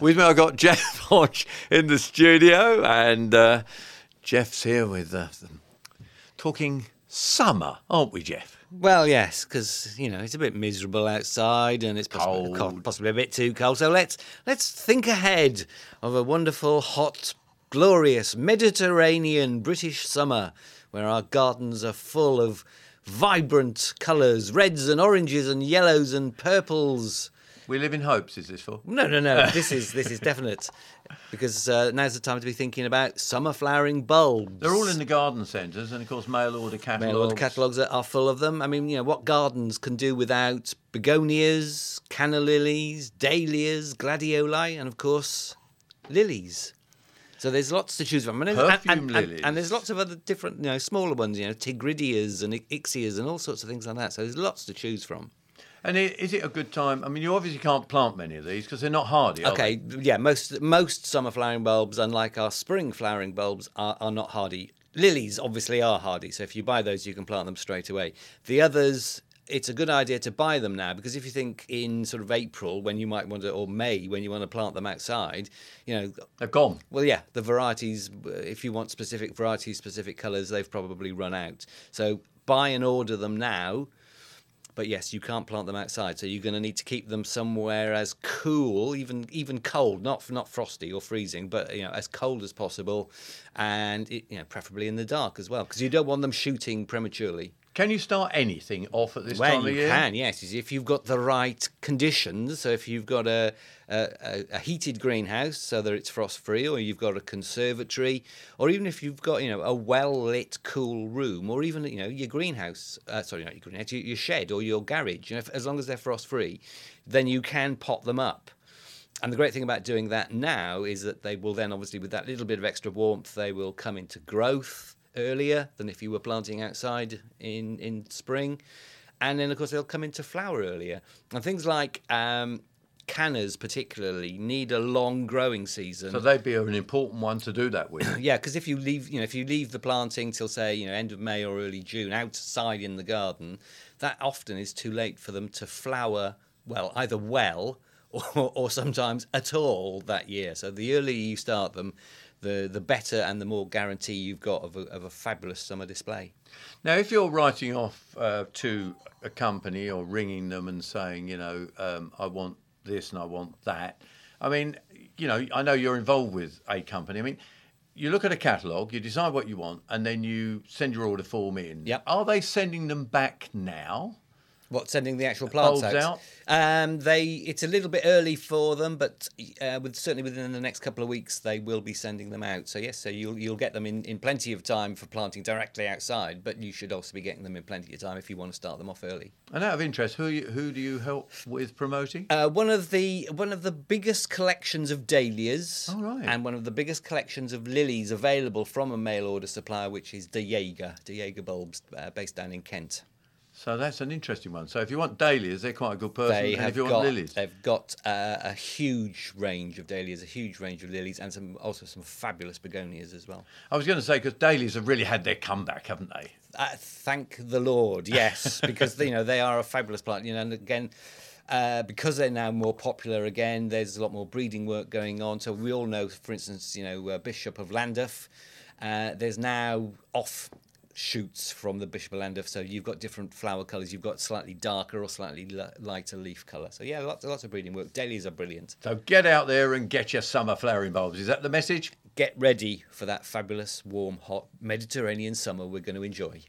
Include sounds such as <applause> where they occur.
With me, I've got <laughs> Jeff Hodge in the studio, and uh, Jeff's here with uh, talking summer, aren't we, Jeff? Well, yes, because you know it's a bit miserable outside, and it's possibly, Cold. possibly a bit too cold. So let's let's think ahead of a wonderful, hot, glorious Mediterranean British summer, where our gardens are full of vibrant colours, reds and oranges and yellows and purples. We live in hopes. Is this for? No, no, no. <laughs> this is this is definite, because uh, now's the time to be thinking about summer flowering bulbs. They're all in the garden centres, and of course, mail order catalogues. Mail order catalogues are, are full of them. I mean, you know, what gardens can do without begonias, canna lilies, dahlias, gladioli, and of course, lilies. So there's lots to choose from. And, Perfume and, and- lilies. and there's lots of other different, you know, smaller ones, you know, tigridias and ixias and all sorts of things like that. So there's lots to choose from. And is it a good time? I mean, you obviously can't plant many of these because they're not hardy. are Okay, yeah, most most summer flowering bulbs, unlike our spring flowering bulbs, are, are not hardy. Lilies obviously are hardy, so if you buy those, you can plant them straight away. The others, it's a good idea to buy them now because if you think in sort of April when you might want to, or May when you want to plant them outside, you know, They've gone. well, yeah, the varieties, if you want specific varieties, specific colours, they've probably run out. So buy and order them now. But yes, you can't plant them outside, so you're going to need to keep them somewhere as cool, even even cold, not not frosty or freezing, but you know as cold as possible, and it, you know preferably in the dark as well, because you don't want them shooting prematurely. Can you start anything off at this Well, time of year? Well, you can, yes, if you've got the right conditions. So if you've got a, a, a- a heated greenhouse so that it's frost free, or you've got a conservatory, or even if you've got you know a well lit, cool room, or even you know your greenhouse, uh, sorry, not your greenhouse, your, your shed or your garage. You know, if, as long as they're frost free, then you can pot them up. And the great thing about doing that now is that they will then, obviously, with that little bit of extra warmth, they will come into growth earlier than if you were planting outside in, in spring. And then, of course, they'll come into flower earlier. And things like um, cannas, particularly, need a long growing season. So they'd be an important one to do that with. <clears throat> Yeah, because if you leave, you know, if you leave the planting till say, you know, end of May or early June outside in the garden, that often is too late for them to flower. Well, either well <laughs> or, or sometimes at all that year. So the earlier you start them, the the better and the more guarantee you've got of a, of a fabulous summer display. Now, if you're writing off uh, to a company or ringing them and saying, you know, um, I want this and I want that, I mean, you know, I know you're involved with a company. I mean, you look at a catalogue, you decide what you want, and then you send your order form in. Yep. Are they sending them back now? What sending the actual plants Bulbs out? Um, they it's a little bit early for them, but uh, with certainly within the next couple of weeks they will be sending them out. So yes, so you'll you'll get them in, in plenty of time for planting directly outside, but you should also be getting them in plenty of time if you want to start them off early. And out of interest, who you, who do you help with promoting? Uh, one of the one of the biggest collections of dahlias, Oh, right. and one of the biggest collections of lilies available from a mail order supplier, which is De Jager, De Jager bulbs, uh, based down in Kent. So that's an interesting one. So if you want dahlias, they're quite a good person. They and have if you got want lilies, they've got uh, a huge range of dahlias, a huge range of lilies, and some also some fabulous begonias as well. I was going to say because dahlias have really had their comeback, haven't they? Uh, thank the Lord, yes, <laughs> because you know they are a fabulous plant. You know, and again. Uh, because they're now more popular again, there's a lot more breeding work going on. So we all know, for instance, you know uh, Bishop of Llandaff. Uh, there's now off shoots from the Bishop of so you've got different flower colours. You've got slightly darker or slightly li- lighter leaf colour. So yeah, lots, lots of breeding work. Dahlias are brilliant. So get out there and get your summer flowering bulbs. Is that the message? Get ready for that fabulous, warm, hot Mediterranean summer we're going to enjoy.